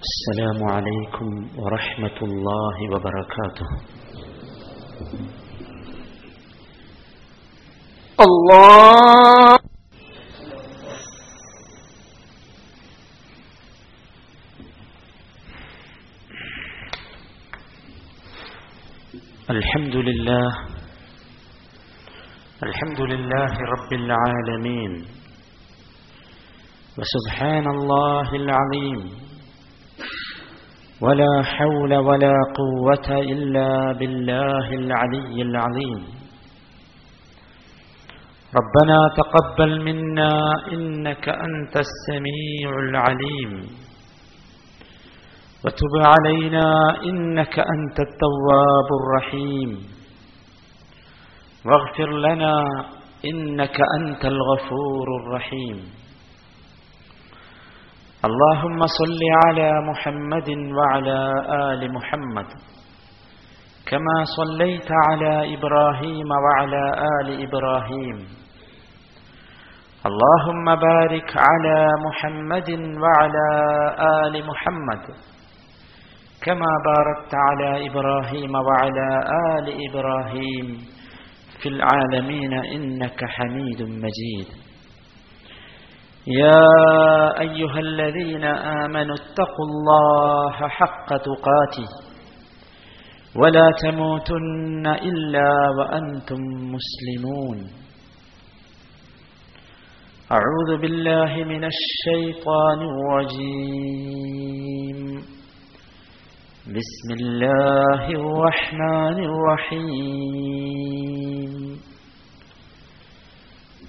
السلام عليكم ورحمة الله وبركاته. الله. الحمد لله. الحمد لله رب العالمين. وسبحان الله العظيم. ولا حول ولا قوة إلا بالله العلي العظيم. ربنا تقبل منا إنك أنت السميع العليم. وتب علينا إنك أنت التواب الرحيم. واغفر لنا إنك أنت الغفور الرحيم. اللهم صل على محمد وعلى آل محمد كما صليت على إبراهيم وعلى آل إبراهيم. اللهم بارك على محمد وعلى آل محمد كما باركت على إبراهيم وعلى آل إبراهيم في العالمين إنك حميد مجيد. يا أيها الذين آمنوا اتقوا الله حق تقاته ولا تموتن إلا وأنتم مسلمون. أعوذ بالله من الشيطان الرجيم. بسم الله الرحمن الرحيم.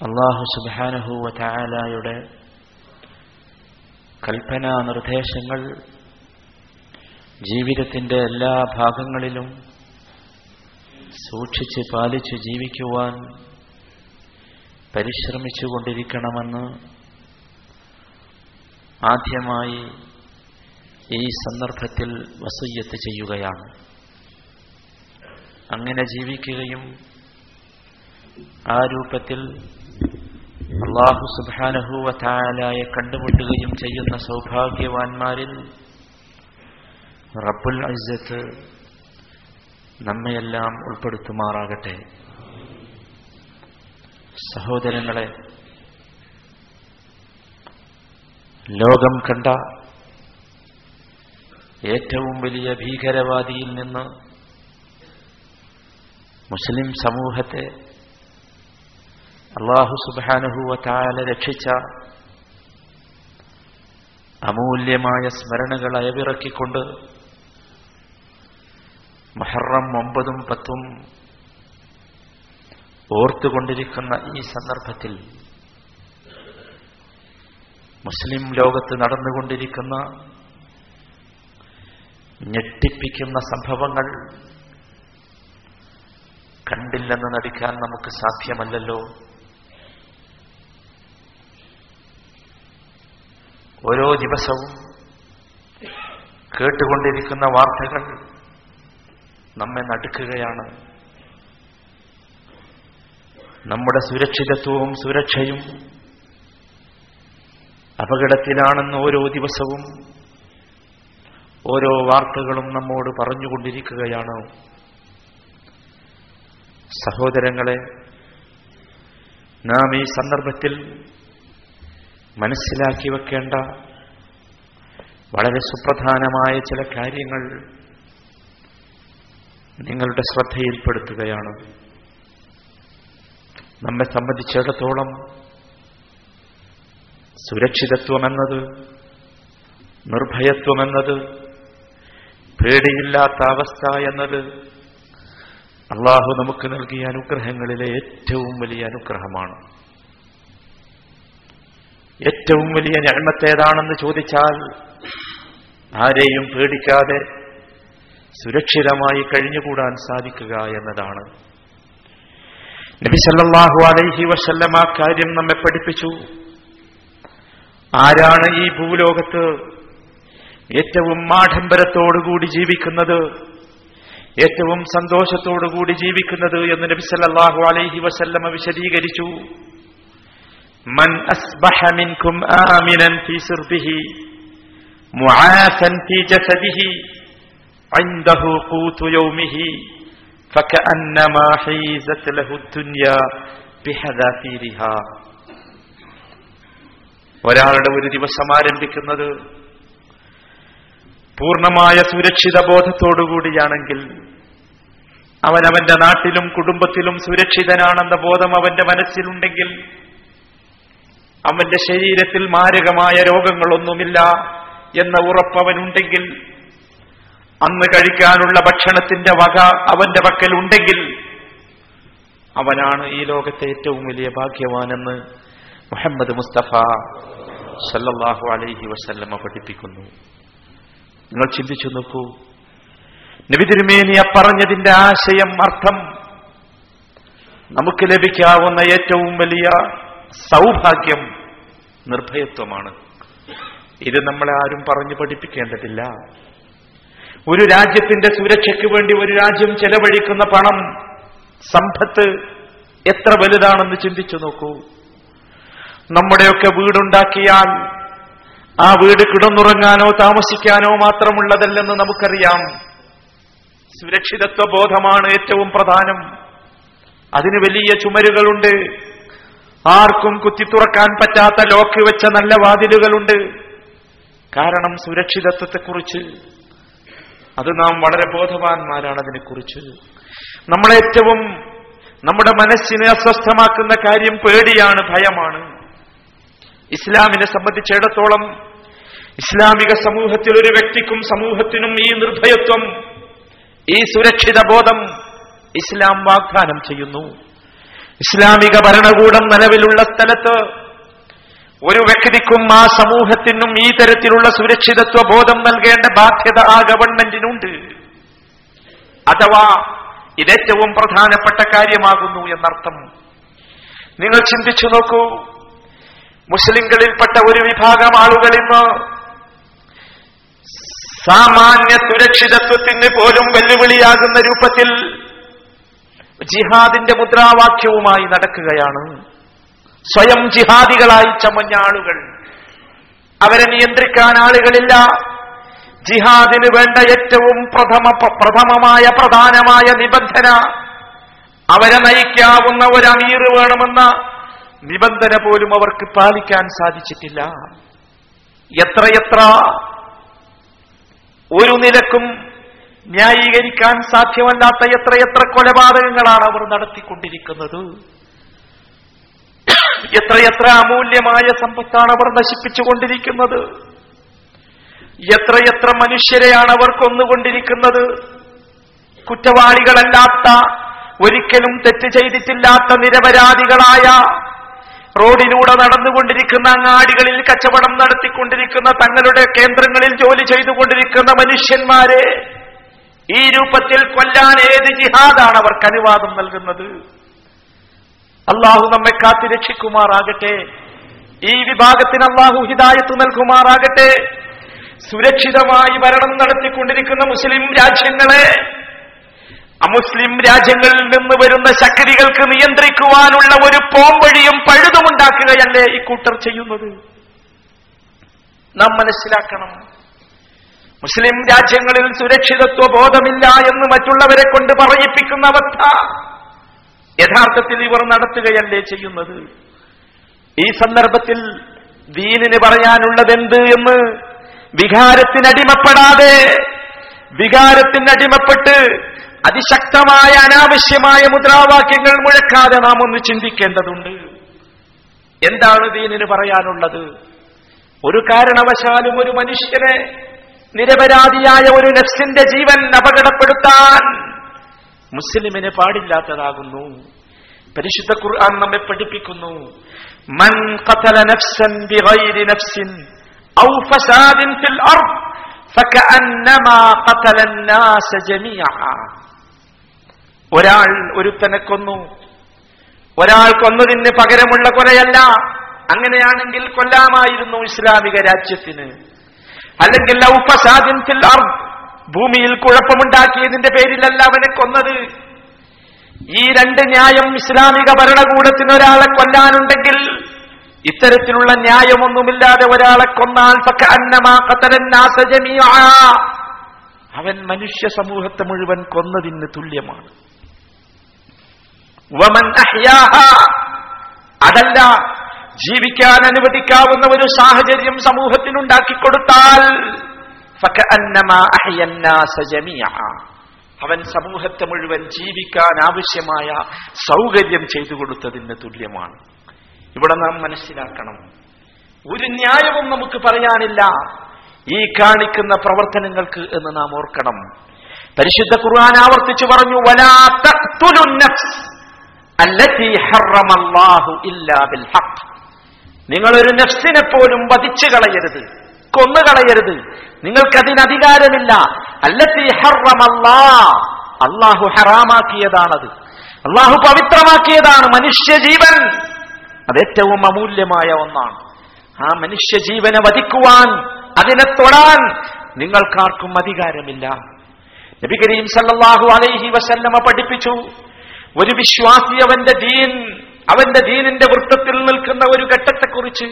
അള്ളാഹു സുബാനഹുവ ചായാലയുടെ കൽപ്പനാ നിർദ്ദേശങ്ങൾ ജീവിതത്തിന്റെ എല്ലാ ഭാഗങ്ങളിലും സൂക്ഷിച്ച് പാലിച്ച് ജീവിക്കുവാൻ പരിശ്രമിച്ചു കൊണ്ടിരിക്കണമെന്ന് ആദ്യമായി ഈ സന്ദർഭത്തിൽ വസയ്യത്ത് ചെയ്യുകയാണ്. അങ്ങനെ ജീവിക്കുകയും ആ രൂപത്തിൽ അള്ളാഹു സുബാനഹുവത്തായാലായെ കണ്ടുമുട്ടുകയും ചെയ്യുന്ന സൗഭാഗ്യവാന്മാരിൽ റബ്ബുൽ അജ്ജത്ത് നമ്മയെല്ലാം ഉൾപ്പെടുത്തുമാറാകട്ടെ. സഹോദരങ്ങളെ ലോകം കണ്ട ഏറ്റവും വലിയ ഭീകരവാദിയിൽ നിന്ന് മുസ്ലിം സമൂഹത്തെ അള്ളാഹു സുബാനുഹുവത്താല രക്ഷിച്ച അമൂല്യമായ സ്മരണകൾ അയവിറക്കിക്കൊണ്ട് മഹറം ഒമ്പതും പത്തും ഓർത്തുകൊണ്ടിരിക്കുന്ന ഈ സന്ദർഭത്തിൽ മുസ്ലിം ലോകത്ത് നടന്നുകൊണ്ടിരിക്കുന്ന ഞെട്ടിപ്പിക്കുന്ന സംഭവങ്ങൾ കണ്ടില്ലെന്ന് നടിക്കാൻ നമുക്ക് സാധ്യമല്ലല്ലോ. ഓരോ ദിവസവും കേട്ടുകൊണ്ടിരിക്കുന്ന വാർത്തകൾ നമ്മെ നടുക്കുകയാണ്. നമ്മുടെ സുരക്ഷിതത്വവും സുരക്ഷയും അപകടത്തിലാണെന്ന് ഓരോ ദിവസവും ഓരോ വാർത്തകളും നമ്മോട് പറഞ്ഞുകൊണ്ടിരിക്കുകയാണ്. സഹോദരങ്ങളെ നാം ഈ സന്ദർഭത്തിൽ മനസ്സിലാക്കി വെക്കേണ്ട വളരെ സുപ്രധാനമായ ചില കാര്യങ്ങൾ നിങ്ങളുടെ ശ്രദ്ധയിൽപ്പെടുത്തുകയാണ്. നമ്മെ സംബന്ധിച്ചിടത്തോളം സുരക്ഷിതത്വമെന്നത് നിർഭയത്വമെന്നത് പേടിയില്ലാത്ത അവസ്ഥ എന്നത് അള്ളാഹു നമുക്ക് നൽകിയ അനുഗ്രഹങ്ങളിലെ ഏറ്റവും വലിയ അനുഗ്രഹമാണ്. ഏറ്റവും വലിയ ഞാമത്തേതാണെന്ന് ചോദിച്ചാൽ ആരെയും പേടിക്കാതെ സുരക്ഷിതമായി കഴിഞ്ഞുകൂടാൻ സാധിക്കുക എന്നതാണ്. നബിസല്ലാഹു അലൈഹി വസല്ലം ആ കാര്യം നമ്മെ പഠിപ്പിച്ചു. ആരാണ് ഈ ഭൂലോകത്ത് ഏറ്റവും ആഡംബരത്തോടുകൂടി ജീവിക്കുന്നത് ഏറ്റവും സന്തോഷത്തോടുകൂടി ജീവിക്കുന്നത് എന്ന് നബിസല്ലാഹു അലൈഹി വസല്ലമ വിശദീകരിച്ചു. മൻ അസ്ബഹ മിൻകും ആമിനൻ ഫീ സിർബിഹി മുആഫൻ ഫീ ജസദിഹി عنده قوت يومه فكأنما حيزت له الدنيا بحذافيرها ഒരാളുടെ ഒരു ദിവസം ആരംഭിക്കുന്നത് പൂർണ്ണമായ സുരക്ഷിത ബോധത്തോടുകൂടിയാണെങ്കിൽ അവൻ അവന്റെ നാട്ടിലും കുടുംബത്തിലും സുരക്ഷിതനാണെന്ന ബോധം അവന്റെ മനസ്സിലുണ്ടെങ്കിൽ അവന്റെ ശരീരത്തിൽ മാരകമായ രോഗങ്ങളൊന്നുമില്ല എന്ന ഉറപ്പവനുണ്ടെങ്കിൽ അന്ന് കഴിക്കാനുള്ള ഭക്ഷണത്തിന്റെ വക അവന്റെ പക്കൽ ഉണ്ടെങ്കിൽ അവനാണ് ഈ ലോകത്തെ ഏറ്റവും വലിയ ഭാഗ്യവാനെന്ന് മുഹമ്മദ് മുസ്തഫ സല്ലാഹു അലൈഹി വസല്ലമ പഠിപ്പിക്കുന്നു. നിങ്ങൾ ചിന്തിച്ചു നോക്കൂ നബി തിരുമേനിയ പറഞ്ഞതിന്റെ ആശയം അർത്ഥം നമുക്ക് ലഭിക്കാവുന്ന ഏറ്റവും വലിയ സൗഭാഗ്യം നിർഭയത്വമാണ്. ഇത് നമ്മളെ ആരും പറഞ്ഞു പഠിപ്പിക്കേണ്ടതില്ല. ഒരു രാജ്യത്തിന്റെ സുരക്ഷയ്ക്ക് വേണ്ടി ഒരു രാജ്യം ചെലവഴിക്കുന്ന പണം സമ്പത്ത് എത്ര വലുതാണെന്ന് ചിന്തിച്ചു നോക്കൂ. നമ്മുടെയൊക്കെ വീടുണ്ടാക്കിയാൽ ആ വീട് കിടന്നുറങ്ങാനോ താമസിക്കാനോ മാത്രമുള്ളതല്ലെന്ന് നമുക്കറിയാം. സുരക്ഷിതത്വ ബോധമാണ് ഏറ്റവും പ്രധാനം. അതിന് വലിയ ചുമരുകളുണ്ട്. ആർക്കും കുത്തി തുറക്കാൻ പറ്റാത്ത ലോക്ക് വെച്ച നല്ല വാതിലുകളുണ്ട്. കാരണം സുരക്ഷിതത്വത്തെക്കുറിച്ച്. അത് നാം വളരെ ബോധവാന്മാരാണ് അതിനെക്കുറിച്ച്. നമ്മളേറ്റവും നമ്മുടെ മനസ്സിനെ അസ്വസ്ഥമാക്കുന്ന കാര്യം പേടിയാണ് ഭയമാണ്. ഇസ്ലാമിനെ സംബന്ധിച്ചിടത്തോളം ഇസ്ലാമിക സമൂഹത്തിൽ ഒരു വ്യക്തിക്കും സമൂഹത്തിനും ഈ നിർഭയത്വം ഈ സുരക്ഷിത ബോധം ഇസ്ലാം വാഗ്ദാനം ചെയ്യുന്നു. ഇസ്ലാമിക ഭരണകൂടം നിലവിലുള്ള സ്ഥലത്ത് ഒരു വ്യക്തിക്കും ആ സമൂഹത്തിനും ഈ തരത്തിലുള്ള സുരക്ഷിതത്വ ബോധം നൽകേണ്ട ബാധ്യത ആ ഗവൺമെന്റിനുണ്ട്. അഥവാ ഇതേറ്റവും പ്രധാനപ്പെട്ട കാര്യമാകുന്നു എന്നർത്ഥം. നിങ്ങൾ ചിന്തിച്ചു നോക്കൂ. മുസ്ലിങ്ങളിൽപ്പെട്ട ഒരു വിഭാഗം ആളുകൾ ഇന്ന് സാമാന്യ സുരക്ഷിതത്വത്തിന് പോലും വെല്ലുവിളിയാകുന്ന രൂപത്തിൽ ജിഹാദിന്റെ മുദ്രാവാക്യവുമായി നടക്കുകയാണ്. സ്വയം ജിഹാദികളായി ചമഞ്ഞ ആളുകൾ അവരെ നിയന്ത്രിക്കാൻ ആളുകളില്ല. ജിഹാദിന് വേണ്ട ഏറ്റവും പ്രഥമ പ്രഥമമായ പ്രധാനമായ നിബന്ധന അവരെ നയിക്കാവുന്ന ഒരു അമീർ വേണമെന്ന നിബന്ധന പോലും അവർക്ക് പാലിക്കാൻ സാധിച്ചിട്ടില്ല. എത്രയെത്ര ഒരു നിലക്കും ന്യായീകരിക്കാൻ സാധ്യമല്ലാത്ത എത്രയെത്ര കൊലപാതകങ്ങളാണ് അവർ നടത്തിക്കൊണ്ടിരിക്കുന്നത്. എത്രയെത്ര അമൂല്യമായ സമ്പത്താണ് അവർ നശിപ്പിച്ചുകൊണ്ടിരിക്കുന്നത്. എത്രയെത്ര മനുഷ്യരെയാണ് അവർ കൊന്നുകൊണ്ടിരിക്കുന്നത്. കുറ്റവാളികളല്ലാത്ത ഒരിക്കലും തെറ്റ് ചെയ്തിട്ടില്ലാത്ത നിരപരാധികളായ റോഡിലൂടെ നടന്നുകൊണ്ടിരിക്കുന്ന അങ്ങാടികളിൽ കച്ചവടം നടത്തിക്കൊണ്ടിരിക്കുന്ന തങ്ങളുടെ കേന്ദ്രങ്ങളിൽ ജോലി ചെയ്തുകൊണ്ടിരിക്കുന്ന മനുഷ്യന്മാരെ ഈ രൂപത്തിൽ കൊല്ലാൻ ഏത് ജിഹാദാണ് അവർക്ക് അനുവാദം നൽകുന്നത്? അള്ളാഹു നമ്മെ കാത്തി രക്ഷിക്കുമാറാകട്ടെ ഈ വിഭാഗത്തിന് അള്ളാഹു ഹിദായത്ത് നൽകുമാറാകട്ടെ. സുരക്ഷിതമായി ഭരണം നടത്തിക്കൊണ്ടിരിക്കുന്ന മുസ്ലിം രാജ്യങ്ങളെ അമുസ്ലിം രാജ്യങ്ങളിൽ നിന്ന് വരുന്ന ശക്തികൾക്ക് നിയന്ത്രിക്കുവാനുള്ള ഒരു പോംവഴിയും പഴുതുമുണ്ടാക്കുകയല്ലേ ഇക്കൂട്ടർ ചെയ്യുന്നത്? നാം മനസ്സിലാക്കണം. മുസ്ലിം രാജ്യങ്ങളിൽ സുരക്ഷിതത്വ ബോധമില്ല എന്ന് മറ്റുള്ളവരെ കൊണ്ട് പറയിപ്പിക്കുന്ന അവസ്ഥ. യഥാർത്ഥത്തിൽ ഇവർ നടത്തുകയല്ലേ ചെയ്യുന്നത്? ഈ സന്ദർഭത്തിൽ ദീനിന് പറയാനുള്ളതെന്ത് എന്ന് വികാരത്തിനടിമപ്പെടാതെ വികാരത്തിനടിമപ്പെട്ട് അതിശക്തമായ അനാവശ്യമായ മുദ്രാവാക്യങ്ങൾ മുഴക്കാതെ നാം ഒന്ന് ചിന്തിക്കേണ്ടതുണ്ട്. എന്താണ് ദീനിന് പറയാനുള്ളത്? ഒരു കാരണവശാലും ഒരു മനുഷ്യനെ നിരപരാധിയായ ഒരു നഫ്സിന്റെ ജീവൻ അപകടപ്പെടുത്താൻ മുസ്ലിമിന് പാടില്ലാത്തതാകുന്നു പരിശുദ്ധ ഖുർആൻ നമ്മെ പഠിപ്പിക്കുന്നു من قتل نفسا بغير نفس أو فساد في الأرض فكأنما قتل الناس جميعا ഒരാൾ ഒരുത്തനെ കൊന്നു ഒരാൾ കൊന്നതിന് പകരമുള്ള കൊലയല്ല അങ്ങനെയാണെങ്കിൽ കൊല്ലാമായിരുന്നു ഇസ്ലാമിക രാജ്യത്തിന് അല്ലെങ്കിൽ ഭൂമിയിൽ കുഴപ്പമുണ്ടാക്കിയതിന്റെ പേരിലല്ല അവനെ കൊന്നത് ഈ രണ്ട് ന്യായം ഇസ്ലാമിക ഭരണകൂടത്തിന് ഒരാളെ കൊല്ലാനുണ്ടെങ്കിൽ ഇത്തരത്തിലുള്ള ന്യായമൊന്നുമില്ലാതെ ഒരാളെ കൊന്നാൽ. അവൻ മനുഷ്യ സമൂഹത്തെ മുഴുവൻ കൊന്നതിന് തുല്യമാണ്. അതല്ല ജീവിക്കാൻ അനുവദിക്കാവുന്ന ഒരു സാഹചര്യം സമൂഹത്തിനുണ്ടാക്കി കൊടുത്താൽ. അവൻ സമൂഹത്തെ മുഴുവൻ ജീവിക്കാൻ ആവശ്യമായ സൗകര്യം ചെയ്തു കൊടുത്തതിന് തുല്യമാണ്. ഇവിടെ നാം മനസ്സിലാക്കണം. ഒരു ന്യായവും നമുക്ക് പറയാനില്ല. ഈ കാണിക്കുന്ന പ്രവർത്തനങ്ങൾക്ക് എന്ന് നാം ഓർക്കണം. പരിശുദ്ധ ഖുർആൻ ആവർത്തിച്ചു പറഞ്ഞു വലാ ഒരു നഫ്സിനെ പോലും വധിച്ചു കളയരുത് കൊന്നുകളയരുത്. നിങ്ങൾക്കതിന് അധികാരമില്ല അല്ലത്തി ഹറമല്ലാ അള്ളാഹു ഹറാമാക്കിയതാണത്. അള്ളാഹു പവിത്രമാക്കിയതാണ് മനുഷ്യജീവൻ. അത് ഏറ്റവും അമൂല്യമായ ഒന്നാണ്. ആ മനുഷ്യജീവനെ വധിക്കുവാൻ അതിനെ തൊടാൻ നിങ്ങൾക്കാർക്കും അധികാരമില്ല. നബി കരീം സല്ലല്ലാഹു അലൈഹി വസല്ലമ പഠിപ്പിച്ചു ഒരു വിശ്വാസി അവന്റെ ദീൻ അവന്റെ ദീനിന്റെ വൃത്തത്തിൽ നിൽക്കുന്ന ഒരു ഘട്ടത്തെക്കുറിച്ച്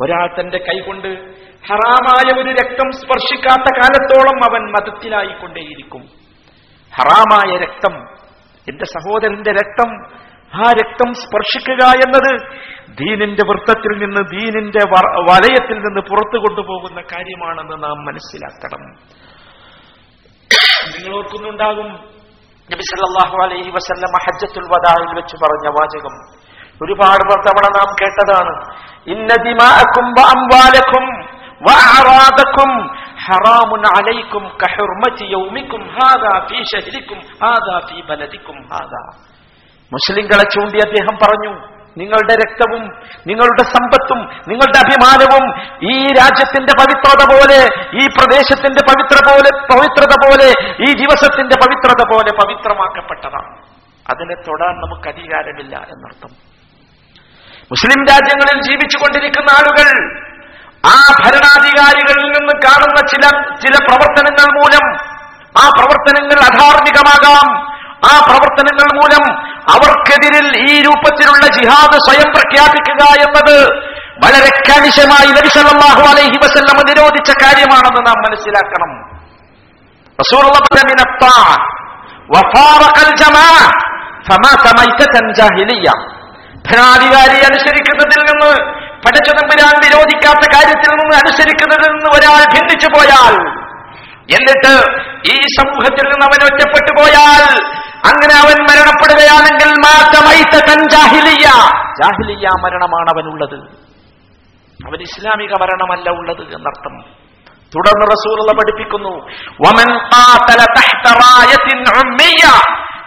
ഒരാൾ തന്റെ കൈകൊണ്ട് ഹറാമായ ഒരു രക്തം സ്പർശിക്കാത്ത കാലത്തോളം അവൻ മതത്തിലായിക്കൊണ്ടേയിരിക്കും. ഹറാമായ രക്തം എന്റെ സഹോദരന്റെ രക്തം ആ രക്തം സ്പർശിക്കുക എന്നത് ദീനിന്റെ വൃത്തത്തിൽ നിന്ന് ദീനിന്റെ വലയത്തിൽ നിന്ന് പുറത്തു കൊണ്ടുപോകുന്ന കാര്യമാണെന്ന് നാം മനസ്സിലാക്കണം. നിങ്ങൾ ഓർക്കുന്നുണ്ടാകും നബി സല്ലാഹു അലൈഹി വസല്ലം ഹജ്ജത്തുൽ വദാഇൽ വെച്ച് പറഞ്ഞ വാചകം. ഒരുപാട് തവണ നാം കേട്ടതാണ്. ഇന്ന ദിമാഅക്കും വ അംവാലക്കും വ അഅറാദക്കും ഹറാമുൻ അലൈക്കും കഹുർമതി യൗമിക്കും ഹാദാ ഫീ ഷഹ്രിക്കും ഹാദാ ഫീ ബലദിക്കും ഹാദാ. മുസ്ലിങ്ങളെ ചൂണ്ടി അദ്ദേഹം പറഞ്ഞു നിങ്ങളുടെ രക്തവും നിങ്ങളുടെ സമ്പത്തും നിങ്ങളുടെ അഭിമാനവും ഈ രാജ്യത്തിന്റെ പവിത്രത പോലെ ഈ പ്രദേശത്തിന്റെ പവിത്ര പോലെ പവിത്രത പോലെ ഈ ദിവസത്തിന്റെ പവിത്രത പോലെ പവിത്രമാക്കപ്പെട്ടതാണ്. അതിനെ തൊടാൻ നമുക്ക് അധികാരമില്ല എന്നർത്ഥം. മുസ്ലിം രാജ്യങ്ങളിൽ ജീവിച്ചുകൊണ്ടിരിക്കുന്ന ആളുകൾ ആ ഭരണാധികാരികളിൽ നിന്ന് കാണുന്ന ചില ചില പ്രവർത്തനങ്ങൾ മൂലം ആ പ്രവർത്തനങ്ങൾ അധാർമികമാകാം. ആ പ്രവർത്തനങ്ങൾ മൂലം അവർക്കെതിരിൽ ഈ രൂപത്തിലുള്ള ജിഹാദ് സ്വയം പ്രഖ്യാപിക്കുക എന്നത് വളരെ കണിശമായി നബിസല്ലാഹു അലൈഹി വസല്ലം നിരോധിച്ച കാര്യമാണെന്ന് നാം മനസ്സിലാക്കണം. ഭരണാധികാരി അനുസരിക്കുന്നതിൽ നിന്ന് പഠിച്ചതമ്പുരാൻ വിരോധിക്കാത്ത കാര്യത്തിൽ നിന്ന് അനുസരിക്കുന്നതിൽ നിന്ന് ഒരാൾ ഭിന്നിച്ചു പോയാൽ എന്നിട്ട് ഈ സമൂഹത്തിൽ നിന്ന് അവൻ ഒറ്റപ്പെട്ടു പോയാൽ അങ്ങനെ അവൻ മരണപ്പെടുകയാണെങ്കിൽ മാറ്റമൈത്ത ജാഹിലിയ ജാഹിലിയ മരണമാണ് അവനുള്ളത് അവൻ ഇസ്ലാമിക മരണമല്ല ഉള്ളത് എന്നർത്ഥം തുടർന്ന് റസൂലുള്ള പഠിപ്പിക്കുന്നു വമൻ ഖാതല തഹ്ത റായത്തിൻ ഉമ്മിയ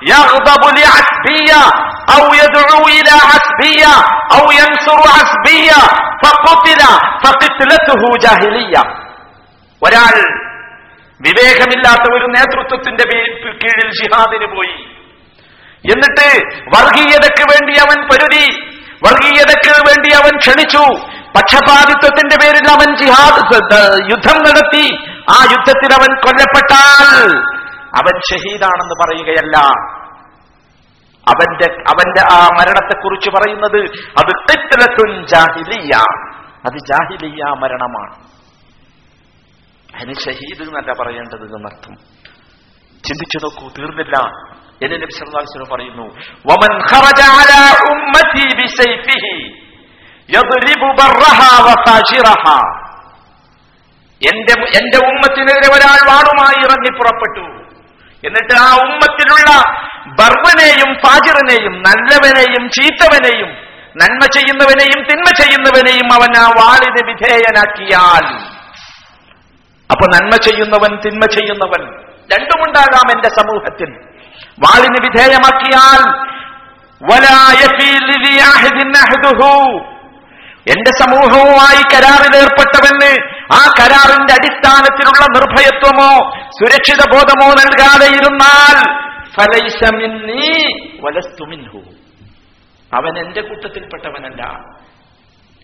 يغضب لعسبية أو يدعو إلى عسبية أو ينصر عسبية فقتل فقتلته جاهلية ഒരാൾ വിവേകമില്ലാത്ത ഒരു നേതൃത്വത്തിന്റെ കീഴിൽ ജിഹാദിന് പോയി. എന്നിട്ട് വർഗീയതയ്ക്ക് വേണ്ടി അവൻ പൊരുതി. വർഗീയതയ്ക്ക് വേണ്ടി അവൻ ക്ഷണിച്ചു. പക്ഷപാതിത്വത്തിന്റെ പേരിൽ അവൻ ജിഹാദ് യുദ്ധം നടത്തി. ആ യുദ്ധത്തിൽ അവൻ കൊല്ലപ്പെട്ടാൽ അവൻ ഷഹീദാണെന്ന് പറയുകയല്ല. അവന്റെ അവന്റെ ആ മരണത്തെക്കുറിച്ച് പറയുന്നത് അത് ജാഹിലിയ അത് ജാഹിലിയ മരണമാണ്. അതിന് ഷഹീദ് എന്നല്ല പറയേണ്ടത് എന്നർത്ഥം. ചിന്തിച്ചു നോക്കൂ തീർന്നില്ല. എന്ന് നബി പറയുന്നു വമൻ ഖറജ അലാ ഉമ്മതി ബിസൈഫിഹി യദ്രിബു ബർറഹാ വഫാജിറഹ എന്റെ എന്റെ ഉമ്മത്തിനെതിരെ ഒരാൾ വാളുമായി ഇറങ്ങി പുറപ്പെട്ടു. എന്നിട്ട് ആ ഉമ്മത്തിലുള്ള ബർവനെയും ഫാജിറിനെയും നല്ലവനെയും ചീത്തവനെയും നന്മ ചെയ്യുന്നവനെയും തിന്മ ചെയ്യുന്നവനെയും അവൻ ആ വാളിന് വിധേയനാക്കിയാൽ അപ്പൊ നന്മ ചെയ്യുന്നവൻ തിന്മ ചെയ്യുന്നവൻ രണ്ടുമുണ്ടാകാം എന്റെ സമൂഹത്തിൽ. വാളിന് വിധേയമാക്കിയാൽ എന്റെ സമൂഹവുമായി കരാറിലേർപ്പെട്ടവന് ആ കരാറിന്റെ അടിസ്ഥാനത്തിലുള്ള നിർഭയത്വമോ സുരക്ഷിത ബോധമോ നൽകാതെ ഇരുന്നാൽ അവൻ എന്റെ കൂട്ടത്തിൽപ്പെട്ടവനല്ല.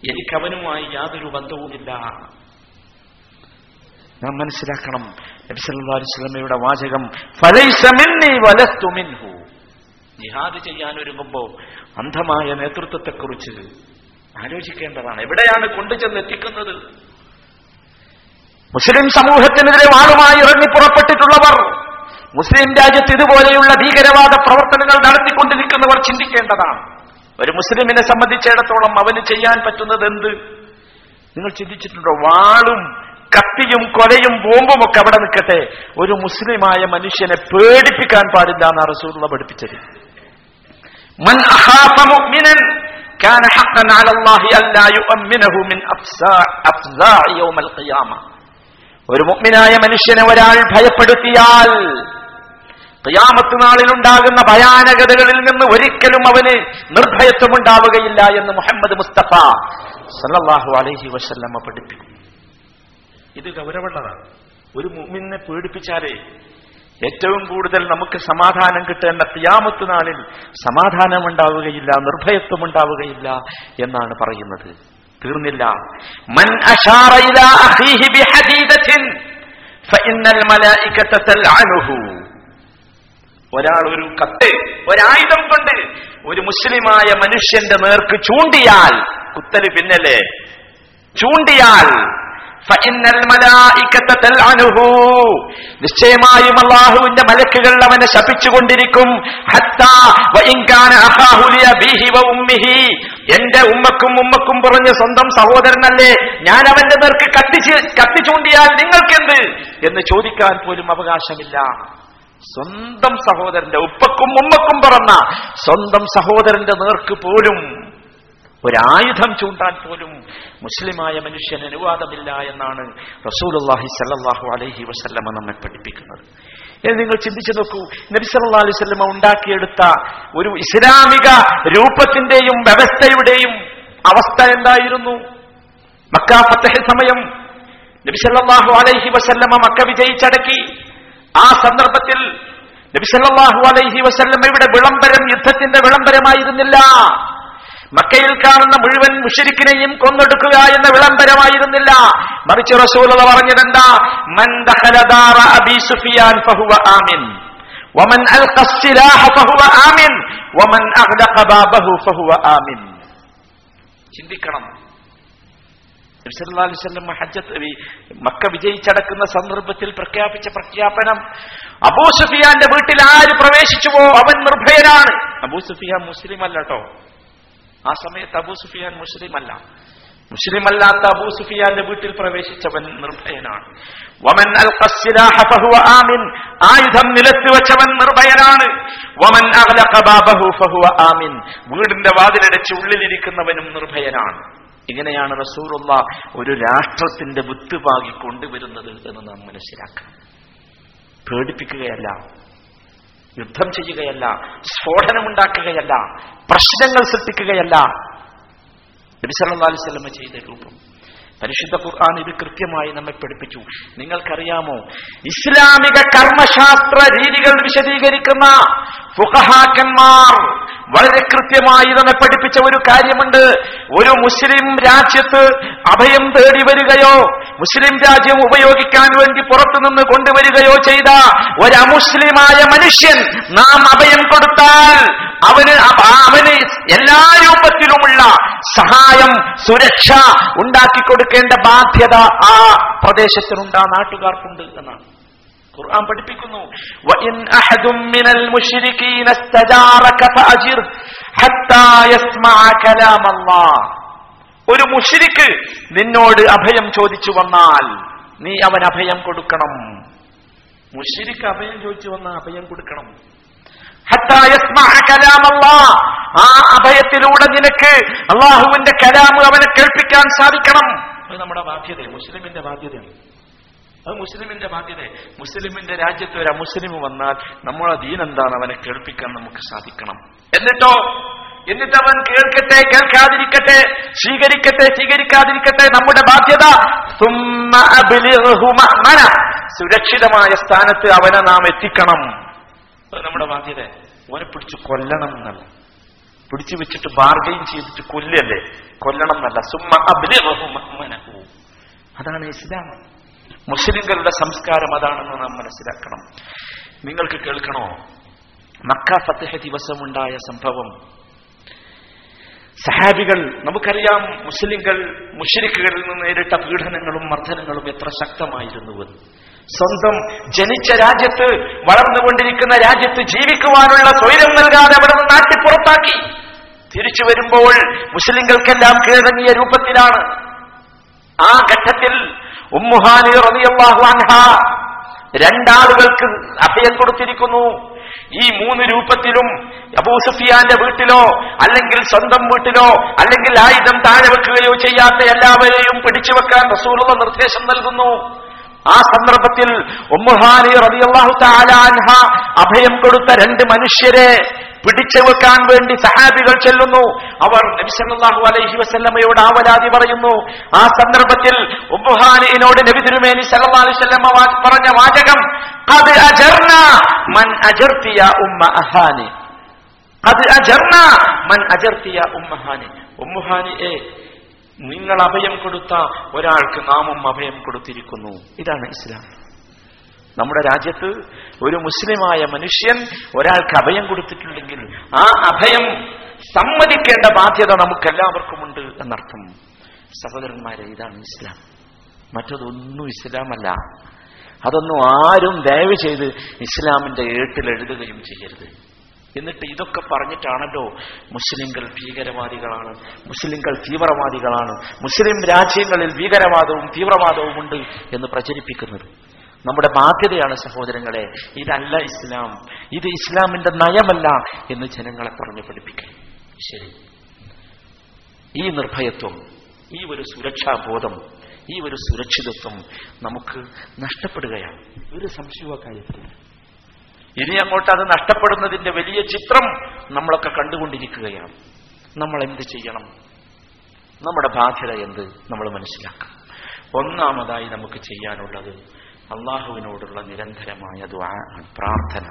എനിക്കവനുമായി യാതൊരു ബന്ധവുമില്ല. നാം മനസ്സിലാക്കണം. നബി സല്ലല്ലാഹു അലൈഹി വസല്ലമയുടെ വാചകം ജിഹാദ് ചെയ്യാൻ ഒരുങ്ങുമ്പോ അന്ധമായ നേതൃത്വത്തെക്കുറിച്ച് ആലോചിക്കേണ്ടതാണ്. എവിടെയാണ് കൊണ്ടുചെന്ന് എത്തിക്കുന്നത് മുസ്ലിം സമൂഹത്തിനെതിരെ വാളുമായി ഇറങ്ങി പുറപ്പെട്ടിട്ടുള്ളവർ മുസ്ലിം രാജ്യത്ത് ഇതുപോലെയുള്ള ഭീകരവാദ പ്രവർത്തനങ്ങൾ നടത്തിക്കൊണ്ടിരിക്കുന്നവർ ചിന്തിക്കേണ്ടതാണ്. ഒരു മുസ്ലിമിനെ സംബന്ധിച്ചിടത്തോളം അവന് ചെയ്യാൻ പറ്റുന്നത് എന്ത് നിങ്ങൾ ചിന്തിച്ചിട്ടുണ്ടോ? വാളും കത്തിയും കൊലയും ബോംബും ഒക്കെ അവിടെ നിൽക്കട്ടെ ഒരു മുസ്ലിമായ മനുഷ്യനെ പേടിപ്പിക്കാൻ പാടില്ല എന്നാണ് റസൂലുള്ള പഠിപ്പിച്ചത് من أخاف مؤمنا كان حقا على الله ألا يؤمنه من أفزاع أفزاع يوم القيامة ഒരു മുഗ്മിനായ മനുഷ്യനെ ഒരാൾ ഭയപ്പെടുത്തിയാൽ ഖിയാമത്ത് നാളിൽ ഉണ്ടാകുന്ന ഭയാനകതകളിൽ നിന്ന് ഒരിക്കലും അവന് നിർഭയത്വം ഉണ്ടാവുകയില്ല എന്ന് മുഹമ്മദ് മുസ്തഫ സല്ലല്ലാഹു അലൈഹി വസല്ലമ പഠിപ്പിക്കും ഇത് ഗൗരവമുള്ളതാണ്. ഒരു മുമ്മിനെ പേടിപ്പിച്ചാലേ ഏറ്റവും കൂടുതൽ നമുക്ക് സമാധാനം കിട്ടേണ്ട തിയാമത്ത് നാളിൽ സമാധാനമുണ്ടാവുകയില്ല നിർഭയത്വം ഉണ്ടാവുകയില്ല എന്നാണ് പറയുന്നത്. തീർന്നില്ല. മൻ ഒരാൾ ഒരു കത്ത് ഒരായുധം കൊണ്ട് ഒരു മുസ്ലിമായ മനുഷ്യന്റെ നേർക്ക് ചൂണ്ടിയാൽ കുത്തൽ പിന്നലെ ചൂണ്ടിയാൽ നിശ്ചയമായും അല്ലാഹുവിന്റെ മലക്കുകൾ അവനെ ശപിച്ചുകൊണ്ടിരിക്കും. എന്റെ ഉമ്മക്കും ഉമ്മക്കും പറഞ്ഞ സ്വന്തം സഹോദരനല്ലേ ഞാൻ അവന്റെ നേർക്ക് കത്തിച്ച് കത്തി ചൂണ്ടിയാൽ നിങ്ങൾക്കെന്ത്? എന്ന് ചോദിക്കാൻ പോലും അവകാശമില്ല. സ്വന്തം സഹോദരന്റെ ഉപ്പക്കും ഉമ്മക്കും പറഞ്ഞ സ്വന്തം സഹോദരന്റെ നേർക്ക് പോലും ഒരായുധം ചൂണ്ടാൻ പോലും മുസ്ലിമായ മനുഷ്യന് അനുവാദമില്ല എന്നാണ് റസൂലുള്ളാഹി സല്ലാഹു അലൈഹി വസല്ലമ നമ്മെ പഠിപ്പിക്കുന്നത്. ഇത് നിങ്ങൾ ചിന്തിച്ചു നോക്കൂ നബി സല്ലാ അലൈഹി വസല്ലമ ഉണ്ടാക്കിയെടുത്ത ഒരു ഇസ്ലാമിക രൂപത്തിന്റെയും വ്യവസ്ഥയുടെയും അവസ്ഥ എന്തായിരുന്നു? മക്ക സമയം. നബി സല്ലാഹു അലൈഹി വസല്ലമ മക്ക വിജയിച്ചടക്കി. ആ സന്ദർഭത്തിൽ നബി സല്ലാഹു അലൈഹി വസല്ലമയുടെ വിളംബരം യുദ്ധത്തിന്റെ വിളംബരമായിരുന്നില്ല. മക്കയിൽ കാണുന്ന മുഴുവൻ മുഷരിക്കിനെയും കൊന്നെടുക്കുക എന്ന വിളംബരമായിരുന്നില്ല. മറിച്ച് റസൂലത പറഞ്ഞതെന്താ? ചിന്തിക്കണം. മക്ക വിജയിച്ചടക്കുന്ന സന്ദർഭത്തിൽ പ്രഖ്യാപിച്ച പ്രഖ്യാപനം അബൂ സുഫിയാന്റെ വീട്ടിൽ ആര് പ്രവേശിച്ചുവോ? അവൻ നിർഭയനാണ്. അബൂ സുഫിയാൻ മുസ്ലിം അല്ലട്ടോ ആ സമയത്ത് അബൂ സുഫിയാൻ മുസ്ലിമല്ല. മുസ്ലിം അല്ലാത്ത അബൂ സുഫിയാന്റെ വീട്ടിൽ പ്രവേശിച്ചവൻ നിർഭയനാണ്. വമൻ അൽ ആമിൻ. ആയുധം നിലത്ത് വെച്ചവൻ നിർഭയനാണ്. വമൻ ഫഹുവ ആമിൻ. വീടിന്റെ വാതിലടച്ച് ഉള്ളിലിരിക്കുന്നവനും നിർഭയനാണ്. ഇങ്ങനെയാണ് റസൂറുള്ള ഒരു രാഷ്ട്രത്തിന്റെ വിത്ത് പാകി കൊണ്ടുവരുന്നത് എന്ന് നാം മനസ്സിലാക്കാം പേടിപ്പിക്കുകയല്ല. യുദ്ധം ചെയ്യുകയല്ല സ്ഫോടനമുണ്ടാക്കുകയല്ല പ്രശ്നങ്ങൾ സൃഷ്ടിക്കുകയല്ല. നബി സല്ലല്ലാഹു അലൈഹി വസല്ലമ ചെയ്ത രൂപം. പരിശുദ്ധ ഖുർആൻ ഇത് കൃത്യമായി നമ്മെ പഠിപ്പിച്ചു. നിങ്ങൾക്കറിയാമോ? ഇസ്ലാമിക കർമ്മശാസ്ത്ര രീതികൾ വിശദീകരിക്കുന്ന ഫുഖഹാക്കന്മാർ വളരെ കൃത്യമായി നമ്മെ പഠിപ്പിച്ച ഒരു കാര്യമുണ്ട്. ഒരു മുസ്ലിം രാജ്യത്ത് അഭയം തേടി വരികയോ മുസ്ലിം രാജ്യം ഉപയോഗിക്കാൻ വേണ്ടി പുറത്തുനിന്ന് കൊണ്ടുവരികയോ ചെയ്ത ഒരു അമുസ്ലിമായ മനുഷ്യൻ നാം അഭയം കൊടുത്താൽ അവന് അവന് എല്ലാ രൂപത്തിലുമുള്ള സഹായം സുരക്ഷ ഉണ്ടാക്കി കൊടുക്കേണ്ട ബാധ്യത ആ പ്രദേശത്തിനുണ്ട് ആ നാട്ടുകാർക്കുണ്ട് എന്നാണ്. ഖുർആൻ പഠിപ്പിക്കുന്നു. വഇൻ അഹദും മിനൽ മുശ്രികീന ഇസ്തജാറക ഫഅജിർ ഹത്താ യസ്മഅ കലാമല്ലാഹ്. ഒരു മുഷിരിക്ക് നിന്നോട് അഭയം ചോദിച്ചു വന്നാൽ നീ അവൻ അഭയം കൊടുക്കണം. മുഷിരിക്ക് അഭയം ചോദിച്ചു വന്നാൽ അഭയം കൊടുക്കണം. ആ അഭയത്തിലൂടെ നിനക്ക് അള്ളാഹുവിന്റെ കലാമ് അവനെ കേൾപ്പിക്കാൻ സാധിക്കണം. അത് നമ്മുടെ ബാധ്യത മുസ്ലിമിന്റെ ബാധ്യതയാണ്. അത് മുസ്ലിമിന്റെ ബാധ്യത മുസ്ലിമിന്റെ രാജ്യത്ത് ഒരു അമുസ്ലിം വന്നാൽ നമ്മളെ ദീൻ എന്താണ് അവനെ കേൾപ്പിക്കാൻ നമുക്ക് സാധിക്കണം. എന്നിട്ടോ എന്നിട്ട് അവൻ കേൾക്കട്ടെ കേൾക്കാതിരിക്കട്ടെ സ്വീകരിക്കട്ടെ സ്വീകരിക്കാതിരിക്കട്ടെ നമ്മുടെ ബാധ്യത. സുരക്ഷിതമായ സ്ഥാനത്ത് അവനെ നാം എത്തിക്കണം. നമ്മുടെ ബാധ്യത. ഓനെ പിടിച്ചു കൊല്ലണം എന്നല്ല. പിടിച്ചു വെച്ചിട്ട് ബാർഗൈൻ ചെയ്തിട്ട് കൊല്ലല്ലേ കൊല്ലണം എന്നല്ല. അബ്ലിഗ്ഹു അതാണ് ഇസ്ലാം. മുസ്ലിങ്ങളുടെ സംസ്കാരം അതാണെന്ന് നാം മനസ്സിലാക്കണം. നിങ്ങൾക്ക് കേൾക്കണോ? മക്ക ഫത്തഹ ദിവസമുണ്ടായ സംഭവം. സഹാബികൾ നമുക്കറിയാം മുസ്ലിങ്ങൾ മുഷരിക്കുകളിൽ നിന്ന് നേരിട്ട പീഡനങ്ങളും മർദ്ദനങ്ങളും എത്ര ശക്തമായിരുന്നുവെന്ന് സ്വന്തം ജനിച്ച രാജ്യത്ത് വളർന്നുകൊണ്ടിരിക്കുന്ന രാജ്യത്ത് ജീവിക്കുവാനുള്ള സ്വൈരം നൽകാതെ അവിടെ നിന്ന് നാട്ടിൽ പുറത്താക്കി. തിരിച്ചു വരുമ്പോൾ മുസ്ലിങ്ങൾക്കെല്ലാം കീഴടങ്ങിയ രൂപത്തിലാണ്. ആ ഘട്ടത്തിൽ ഉമ്മുഹാനി റളിയല്ലാഹു അൻഹ രണ്ടാളുകൾക്ക് അഭയം കൊടുത്തിരിക്കുന്നു. ഈ മൂന്ന് രൂപത്തിലും അബൂ സുഫിയാന്റെ വീട്ടിലോ അല്ലെങ്കിൽ സ്വന്തം വീട്ടിലോ അല്ലെങ്കിൽ ആയുധം താഴെ വെക്കുകയോ ചെയ്യാത്ത എല്ലാവരെയും പിടിച്ചു വെക്കാൻ റസൂലുള്ള നിർദ്ദേശം നൽകുന്നു. ആ സന്ദർഭത്തിൽ ഉമ്മുഹാനി റളിയല്ലാഹു തആല അൻഹ അഭയം കൊടുത്ത രണ്ട് മനുഷ്യരെ പിടിച്ചു വെക്കാൻ വേണ്ടി സഹാബികൾ ചെല്ലുന്നു. അവർ നബിസല്ലാഹു അലൈഹി വസല്ലമയോട് ആവലാതി പറയുന്നു. ആ സന്ദർഭത്തിൽ ഉമ്മുഹാനിയോട് നബി തിരുമേനി വസല്ലമ വാ- പറഞ്ഞ വാചകം ഖദ് أهاني മൻ അജർതിയ ഉമ്മ أجرت അത് أم മൻ അജർത്തിയ أهاني إيه നിങ്ങൾ അഭയം കൊടുത്ത ഒരാൾക്ക് നാമും അഭയം കൊടുത്തിരിക്കുന്നു. ഇതാണ് ഇസ്ലാം. നമ്മുടെ രാജ്യത്ത് ഒരു മുസ്ലിമായ മനുഷ്യൻ ഒരാൾക്ക് അഭയം കൊടുത്തിട്ടുണ്ടെങ്കിൽ ആ അഭയം സമ്മതിക്കേണ്ട ബാധ്യത നമുക്കെല്ലാവർക്കുമുണ്ട് എന്നർത്ഥം. സഹോദരന്മാരെ ഇതാണ് ഇസ്ലാം. മറ്റതൊന്നും ഇസ്ലാമല്ല. അതൊന്നും ആരും ദയവ് ചെയ്ത് ഇസ്ലാമിന്റെ ഏട്ടിൽ എഴുതുകയും ചെയ്യരുത്. എന്നിട്ട് ഇതൊക്കെ പറഞ്ഞിട്ടാണല്ലോ മുസ്ലിങ്ങൾ ഭീകരവാദികളാണ് മുസ്ലിങ്ങൾ തീവ്രവാദികളാണ് മുസ്ലിം രാജ്യങ്ങളിൽ ഭീകരവാദവും തീവ്രവാദവും ഉണ്ട് എന്ന് പ്രചരിപ്പിക്കുന്നത്. നമ്മുടെ ബാധ്യതയാണ് സഹോദരങ്ങളെ ഇതല്ല ഇസ്ലാം ഇത് ഇസ്ലാമിന്റെ നയമല്ല എന്ന് ജനങ്ങളെ പറഞ്ഞു പഠിപ്പിക്കുക ശരി. ഈ നിർഭയത്വം ഈ ഒരു സുരക്ഷാബോധം ഈ ഒരു സുരക്ഷിതത്വം നമുക്ക് നഷ്ടപ്പെടുകയാണ്. ഒരു സംശയവും കാര്യത്തില്ല ഇനി അങ്ങോട്ട് അത് നഷ്ടപ്പെടുന്നതിന്റെ വലിയ ചിത്രം നമ്മളൊക്കെ കണ്ടുകൊണ്ടിരിക്കുകയാണ്. നമ്മൾ എന്ത് ചെയ്യണം? നമ്മുടെ ബാധ്യത എന്ത്? നമ്മൾ മനസ്സിലാക്കണം ഒന്നാമതായി നമുക്ക് ചെയ്യാനുള്ളത് അള്ളാഹുവിനോടുള്ള നിരന്തരമായ ദ്വാ പ്രാർത്ഥന.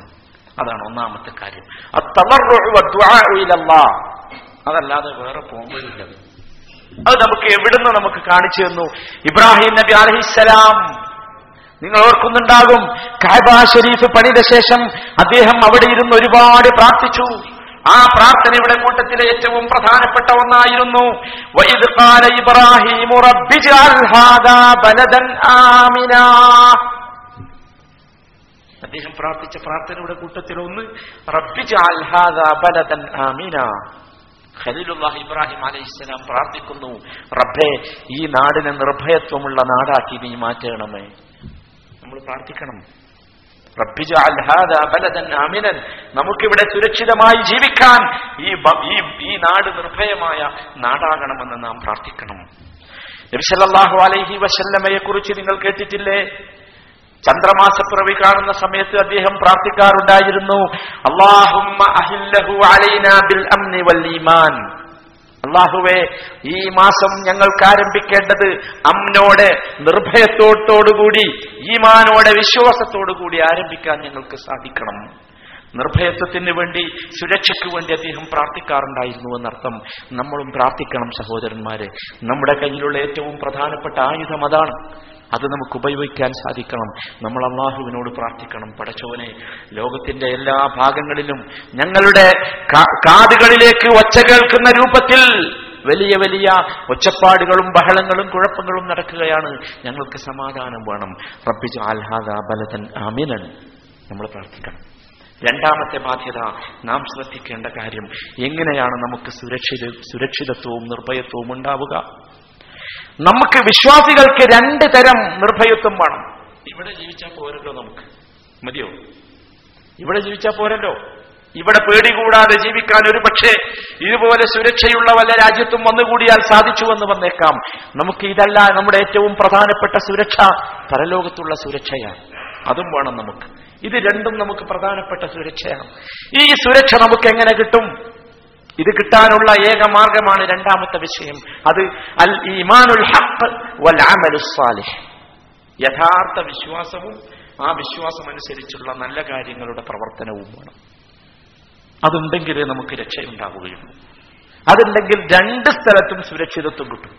അതാണ് ഒന്നാമത്തെ കാര്യം. അതല്ലാതെ വേറെ പോകുമ്പോഴില്ല അത് നമുക്ക് എവിടുന്ന് നമുക്ക് കാണിച്ചു തന്നു? ഇബ്രാഹിം നബി അലഹിസലാം നിങ്ങൾ ഓർക്കുന്നുണ്ടാകും കാബ ഷരീഫ് പണിത ശേഷം അദ്ദേഹം അവിടെ ഇരുന്ന് ഒരുപാട് പ്രാർത്ഥിച്ചു. ആ പ്രാർത്ഥന പ്രാർത്ഥനയുടെ കൂട്ടത്തിലെ ഏറ്റവും പ്രധാനപ്പെട്ട ഒന്നായിരുന്നു. അദ്ദേഹം പ്രാർത്ഥിച്ച പ്രാർത്ഥനയുടെ കൂട്ടത്തിലൊന്ന് റബ്ബിജ് റബ്ബി ജഅൽ ഹാദാ ബലദൻ ആമിനാ. ഖലീലുല്ലാഹ് ഇബ്രാഹിം അലൈഹിസ്സലാം പ്രാർത്ഥിക്കുന്നു റബ്ബേ ഈ നാടിനെ നിർഭയത്വമുള്ള നാടാക്കി നീ മാറ്റണമേ. നമ്മൾ പ്രാർത്ഥിക്കണം. ആമിനൻ. നമുക്കിവിടെ സുരക്ഷിതമായി ജീവിക്കാൻ ഈ ഈ നാട് നിർഭയമായ നാടാകണമെന്ന് നാം പ്രാർത്ഥിക്കണം. നബി സല്ലല്ലാഹു അലൈഹി വസല്ലമയെ കുറിച്ച് നിങ്ങൾ കേട്ടിട്ടില്ലേ? ചന്ദ്രമാസപ്പിറവി കാണുന്ന സമയത്ത് അദ്ദേഹം പ്രാർത്ഥിക്കാറുണ്ടായിരുന്നു ഈമാൻ. അള്ളാഹുവെ ഈ മാസം ഞങ്ങൾക്ക് ആരംഭിക്കേണ്ടത് അമ്നോടെ നിർഭയത്തോടോടുകൂടി ഈമാനോടെ വിശ്വാസത്തോടുകൂടി ആരംഭിക്കാൻ ഞങ്ങൾക്ക് സാധിക്കണം. നിർഭയത്വത്തിന് വേണ്ടി സുരക്ഷയ്ക്ക് വേണ്ടി അദ്ദേഹം പ്രാർത്ഥിക്കാറുണ്ടായിരുന്നു എന്നർത്ഥം. നമ്മളും പ്രാർത്ഥിക്കണം സഹോദരന്മാരെ. നമ്മുടെ കയ്യിലുള്ള ഏറ്റവും പ്രധാനപ്പെട്ട ആയുധം അതാണ് അത് നമുക്ക് ഉപയോഗിക്കാൻ സാധിക്കണം. നമ്മൾ അള്ളാഹുവിനോട് പ്രാർത്ഥിക്കണം. പടച്ചോനെ ലോകത്തിന്റെ എല്ലാ ഭാഗങ്ങളിലും ഞങ്ങളുടെ കാതുകളിലേക്ക് ഒച്ച കേൾക്കുന്ന രൂപത്തിൽ വലിയ വലിയ ഒച്ചപ്പാടുകളും ബഹളങ്ങളും കുഴപ്പങ്ങളും നടക്കുകയാണ്. ഞങ്ങൾക്ക് സമാധാനം വേണം. റബ്ബിജ് ആൽഹാദ ബലതൻ ആമിനൻ. നമ്മൾ പ്രാർത്ഥിക്കണം. രണ്ടാമത്തെ ബാധ്യത നാം ശ്രദ്ധിക്കേണ്ട കാര്യം എങ്ങനെയാണ് നമുക്ക് സുരക്ഷിത സുരക്ഷിതത്വവും നിർഭയത്വവും ഉണ്ടാവുക? നമുക്ക് വിശ്വാസികൾക്ക് രണ്ട് തരം നിർഭയത്വം വേണം. ഇവിടെ ജീവിച്ചാൽ പോരല്ലോ നമുക്ക്. മതിയോ? ഇവിടെ ജീവിച്ചാൽ പോരല്ലോ. ഇവിടെ പേടി കൂടാതെ ജീവിക്കാൻ ഒരു പക്ഷേ ഇതുപോലെ സുരക്ഷയുള്ള വല്ല രാജ്യത്തും വന്നുകൂടിയാൽ സാധിച്ചുവെന്ന് വന്നേക്കാം. നമുക്ക് ഇതല്ല നമ്മുടെ ഏറ്റവും പ്രധാനപ്പെട്ട സുരക്ഷ പരലോകത്തുള്ള സുരക്ഷയാണ്. അതും വേണം നമുക്ക്. ഇത് രണ്ടും നമുക്ക് പ്രധാനപ്പെട്ട സുരക്ഷയാണ്. ഈ സുരക്ഷ നമുക്ക് എങ്ങനെ കിട്ടും? ഇത് കിട്ടാനുള്ള ഏക മാർഗമാണ് രണ്ടാമത്തെ വിഷയം. അത് അൽ ഇമാനുൽ ഹഖ് വൽ യഥാർത്ഥ വിശ്വാസവും ആ വിശ്വാസം അനുസരിച്ചുള്ള നല്ല കാര്യങ്ങളുടെ പ്രവർത്തനവും വേണം. അതുണ്ടെങ്കിലേ നമുക്ക് രക്ഷയുണ്ടാവുകയുള്ളൂ. അതുണ്ടെങ്കിൽ രണ്ട് സ്ഥലത്തും സുരക്ഷിതത്വം കിട്ടും.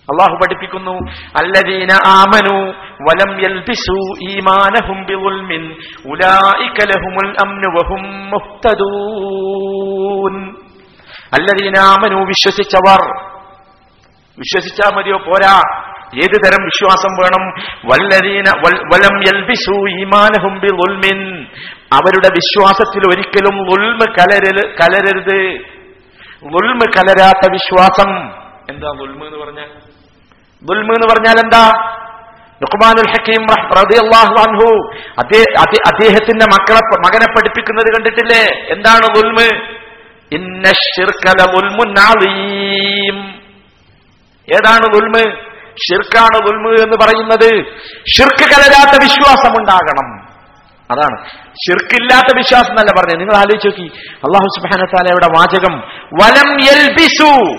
അള്ളാഹു പഠിപ്പിക്കുന്നു അല്ലദീന ആമനു വലം യൽബിസു ഈമാനഹും ബിളുൽമിൻ ഉലൈക ലഹുമുൽ അംനു വഹും മുഹ്തദൂൻ. അല്ലദീന ആമനു വിശ്വസിച്ചവർ. വിശ്വസിച്ചാ മതിയോ? പോരാ. ഏത് തരം വിശ്വാസം വേണം? വല്ലരീന വലം യൽബിസു ഈമാനഹും ബിളുൽമിൻ അവരുടെ വിശ്വാസത്തിൽ ഒരിക്കലും ഉൽമ കലരൽ കലരരുത്. ഉൽമ കലരാത്ത വിശ്വാസം. എന്താ ഉൽമ എന്ന് പറഞ്ഞാൽ? ദുൽമ എന്ന് പറഞ്ഞാൽ എന്താ? ലുഖ്മാനുൽ ഹക്കീം റളിയല്ലാഹു അൻഹു. അദ്ദേഹ- അദ്ദേ- അദ്ദേഹത്തിന്റെ മക്കളെ മകനെ പഠിപ്പിക്കുന്നത് കണ്ടിട്ടില്ലേ? എന്താണ് ദുൽമ? ഏതാണ് ഗുൽമ് ഷിർക്കാണ് ഗുൽമ് എന്ന് പറയുന്നത് ഷിർക്ക് കലരാത്ത വിശ്വാസം ഉണ്ടാകണം അതാണ്. ഷിർക്കില്ലാത്ത വിശ്വാസം എന്നല്ല പറഞ്ഞത്. നിങ്ങൾ ആലോചിച്ച് നോക്കി. അള്ളാഹു സുബാനത്താലയുടെ വാചകം വലം എൽബിസു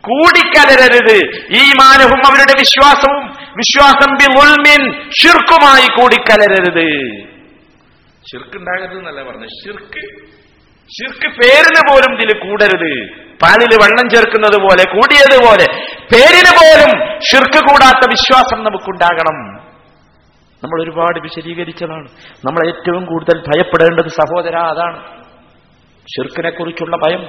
കൂടിക്കലരരുത്. ഈ മാനവും അവരുടെ വിശ്വാസവും വിശ്വാസം ബി ഉൽമിൻ ഷിർക്കുമായി കൂടിക്കലരരുത്. ഷിർക്ക് ഉണ്ടാകരുത് എന്നല്ല പറഞ്ഞത്. ഷിർക്ക് ഷിർക്ക് പേരിന് പോലും ഇതിൽ കൂടരുത്. പാലിൽ വെള്ളം ചേർക്കുന്നത് പോലെ കൂടിയതുപോലെ പേരിന് പോലും ഷിർക്ക് കൂടാത്ത വിശ്വാസം നമുക്കുണ്ടാകണം. നമ്മൾ ഒരുപാട് വിശദീകരിച്ചതാണ്. നമ്മൾ ഏറ്റവും കൂടുതൽ ഭയപ്പെടേണ്ടത് സഹോദര അതാണ്. ഷിർക്കിനെ കുറിച്ചുള്ള ഭയം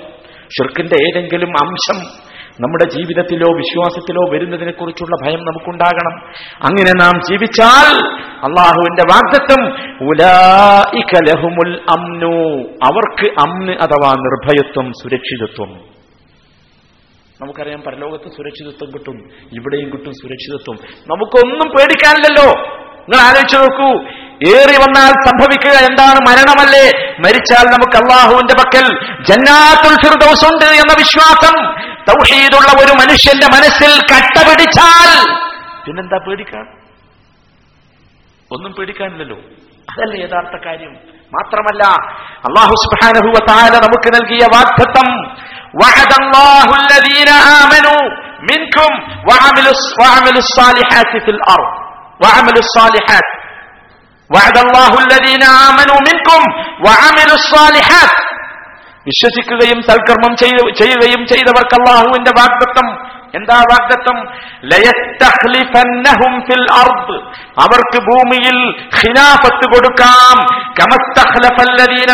ഷിർക്കിന്റെ ഏതെങ്കിലും അംശം നമ്മുടെ ജീവിതത്തിലോ വിശ്വാസത്തിലോ വരുന്നതിനെ കുറിച്ചുള്ള ഭയം നമുക്കുണ്ടാകണം. അങ്ങനെ നാം ജീവിച്ചാൽ അള്ളാഹുവിന്റെ വാഗ്ദത്വം അവർക്ക് അമ്ന് അഥവാ നിർഭയത്വം സുരക്ഷിതത്വം. നമുക്കറിയാം പരലോകത്ത് സുരക്ഷിതത്വം കിട്ടും. ഇവിടെയും കിട്ടും സുരക്ഷിതത്വം. നമുക്കൊന്നും പേടിക്കാനില്ലല്ലോ. നിങ്ങൾ ആലോചിച്ചു നോക്കൂ. ഏറി വന്നാൽ സംഭവിക്കുക എന്താണ് മരണമല്ലേ? മരിച്ചാൽ നമുക്ക് അള്ളാഹുവിന്റെ പക്കൽ ജന്നാത്തുൽ ഫിർദൗസ് ഉണ്ട് എന്ന വിശ്വാസം. തൗഹീദുള്ള ഒരു മനുഷ്യന്റെ മനസ്സിൽ കട്ട പിടിച്ചാൽ പിന്നെന്താ പേടിക്കാൻ ഒന്നും പേടിക്കാനില്ലല്ലോ അതല്ലേ യഥാർത്ഥ കാര്യം മാത്രമല്ല അള്ളാഹു സുബ്ഹാനഹു വ തആല നമുക്ക് നൽകിയ വാഗ്ദത്തം وعد الله الذين آمنوا منكم وعملوا وعملوا الصالحات في الأرض وعملوا الصالحات وعد الله الذين آمنوا منكم وعملوا الصالحات വിശ്വസിക്കുകയും സൽക്കർമ്മം ചെയ്യുകയും ചെയ്തവർക്ക് അള്ളാഹുവിന്റെ വാഗ്ദത്തം. എന്താ വാഗ്ദത്തം? ഫിൽ അർദ്. അവർക്ക് ഭൂമിയിൽ ഖിലാഫത്ത് കൊടുക്കാം.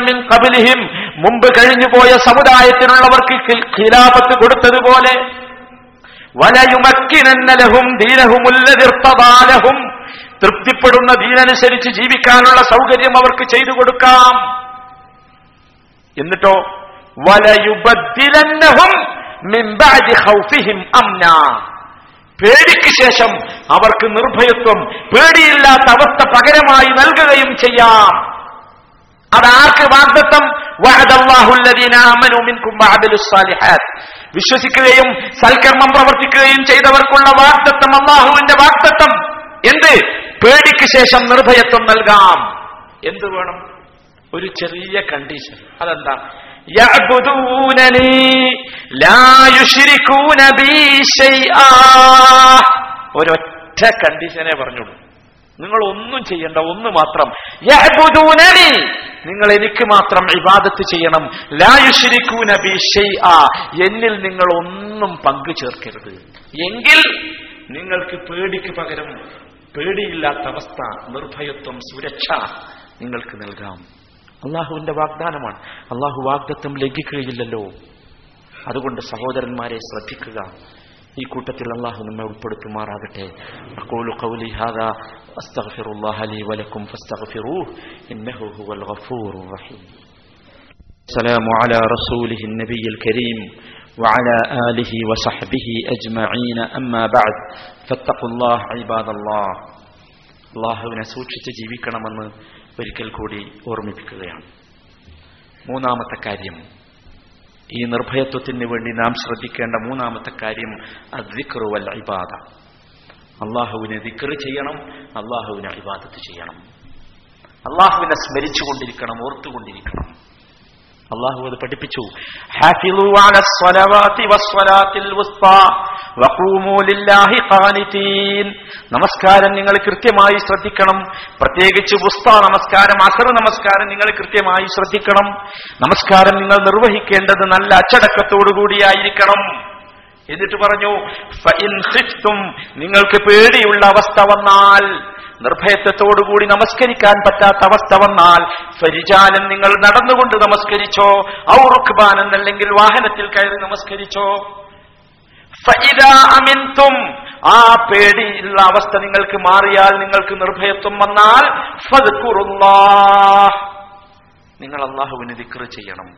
മിൻ ഖബ്ലിഹിം. മുമ്പ് കഴിഞ്ഞുപോയ സമുദായത്തിലുള്ളവർക്ക് ഖിലാഫത്ത് കൊടുത്തതുപോലെ. വലയുമക്കിനന്നലഹും ലഹും ദീനഹുമുല്ലദി ഇർത്തദാലഹും തൃപ്തിപ്പെടുന്ന ദീനനുസരിച്ച് ജീവിക്കാനുള്ള സൗകര്യം അവർക്ക് ചെയ്തു കൊടുക്കാം. എന്നിട്ടോ വലയുബദ്ദിലന്നഹും അംന. പേടിക്ക് ശേഷം അവർക്ക് നിർഭയത്വം പേടിയില്ലാത്ത അവസ്ഥ പകരമായി നൽകുകയും ചെയ്യാം. അതാർക്ക് വാഗ്ദത്തം? വിശ്വസിക്കുകയും സൽക്കർമ്മം പ്രവർത്തിക്കുകയും ചെയ്തവർക്കുള്ള വാഗ്ദത്തം അള്ളാഹുവിന്റെ വാഗ്ദത്തം. എന്ത്? പേടിക്ക് ശേഷം നിർഭയത്വം നൽകാം. എന്ത് വേണം? ഒരു ചെറിയ കണ്ടീഷൻ അതെന്താ? ഒരൊറ്റ കണ്ടീഷനെ പറഞ്ഞുള്ളൂ. നിങ്ങൾ ഒന്നും ചെയ്യണ്ട ഒന്ന് മാത്രം. നിങ്ങൾ എനിക്ക് മാത്രം ഇബാദത്ത് ചെയ്യണം. ലാ നബി ബി ആ എന്നിൽ നിങ്ങൾ ഒന്നും പങ്കു ചേർക്കരുത് എങ്കിൽ നിങ്ങൾക്ക് പേടിക്ക് പകരം പേടിയില്ലാത്ത അവസ്ഥ നിർഭയത്വം സുരക്ഷ നിങ്ങൾക്ക് നൽകാം. അള്ളാഹുവിന്റെ വാഗ്ദാനമാണ് അള്ളാഹു വാഗ്ദത്വം ലംഘിക്കുകയില്ലല്ലോ അതുകൊണ്ട് സഹോദരന്മാരെ ശ്രദ്ധിക്കുക ഈ കൂട്ടത്തിൽ അള്ളാഹു നമ്മെ ഉൾപ്പെടുത്തുമാറാകട്ടെ അഖൂലു ഖൗലി ഹാദാ അസ്തഗ്ഫിറുല്ലാഹ ലീ വലക്കും ഫസ്തഗ്ഫിറൂഹ് ഇന്നഹു ഹുവൽ ഗഫൂറുർ റഹീം السلام على رسوله النبي الكريم وعلى آله وصحبه أجمعين أما بعد فاتقوا الله عباد الله അള്ളാഹുവിനെ സൂക്ഷിച്ച് ജീവിക്കണമെന്ന് ഒരിക്കൽ കൂടി ഓർമ്മിപ്പിക്കുകയാണ്. മൂന്നാമത്തെ കാര്യം ഈ നിർഭയത്വത്തിന് വേണ്ടി നാം ശ്രദ്ധിക്കേണ്ട മൂന്നാമത്തെ കാര്യം അദ്വിക്റുവൽ ഇബാദ. അള്ളാഹുവിനെ ദിക്റ് ചെയ്യണം അള്ളാഹുവിനെ ഇബാദത്ത് ചെയ്യണം. അള്ളാഹുവിനെ സ്മരിച്ചുകൊണ്ടിരിക്കണം ഓർത്തുകൊണ്ടിരിക്കണം. അള്ളാഹു അത് പഠിപ്പിച്ചു. നമസ്കാരം നിങ്ങൾ കൃത്യമായി ശ്രദ്ധിക്കണം. പ്രത്യേകിച്ച് പുസ്ത നമസ്കാരം അസർ നമസ്കാരം നിങ്ങൾ കൃത്യമായി ശ്രദ്ധിക്കണം. നമസ്കാരം നിങ്ങൾ നിർവഹിക്കേണ്ടത് നല്ല അച്ചടക്കത്തോടുകൂടിയായിരിക്കണം എന്നിട്ട് പറഞ്ഞു നിങ്ങൾക്ക് പേടിയുള്ള അവസ്ഥ വന്നാൽ നിർഭയത്വത്തോടുകൂടി നമസ്കരിക്കാൻ പറ്റാത്ത അവസ്ഥ വന്നാൽ ഫരിജാലൻ നിങ്ങൾ നടന്നുകൊണ്ട് നമസ്കരിച്ചോ ഔറുഖ്ബാൻ എന്നല്ലെങ്കിൽ വാഹനത്തിൽ കയറി നമസ്കരിച്ചോ. അമിൻതും ആ പേടിയുള്ള അവസ്ഥ നിങ്ങൾക്ക് മാറിയാൽ നിങ്ങൾക്ക് നിർഭയത്വം വന്നാൽ നിങ്ങൾ അള്ളാഹുവിന് ദിക്ർ ചെയ്യണം.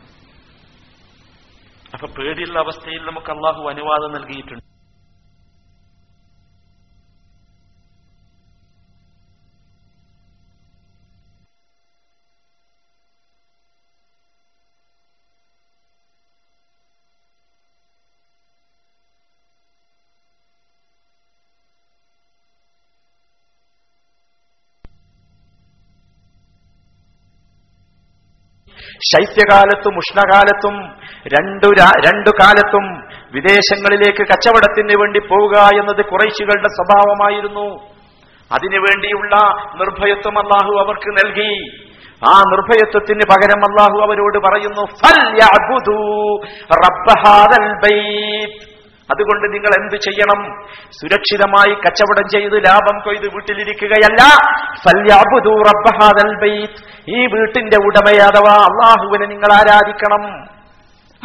അപ്പൊ പേടിയുള്ള അവസ്ഥയിൽ നമുക്ക് അള്ളാഹു അനുവാദം നൽകിയിട്ടുണ്ട്. ശൈത്യകാലത്തും ഉഷ്ണകാലത്തും രണ്ടു രണ്ടു കാലത്തും വിദേശങ്ങളിലേക്ക് കച്ചവടത്തിന് വേണ്ടി പോവുക എന്നത് കുറേശികളുടെ സ്വഭാവമായിരുന്നു. അതിനുവേണ്ടിയുള്ള നിർഭയത്വം അള്ളാഹു അവർക്ക് നൽകി. ആ നിർഭയത്വത്തിന് പകരം അള്ളാഹു അവരോട് പറയുന്നു അതുകൊണ്ട് നിങ്ങൾ എന്ത് ചെയ്യണം? സുരക്ഷിതമായി കച്ചവടം ചെയ്ത് ലാഭം കൊയ്ത് വീട്ടിലിരിക്കുകയല്ല. ഈ വീട്ടിന്റെ ഉടമയെ അഥവാ അള്ളാഹുവിനെ നിങ്ങൾ ആരാധിക്കണം?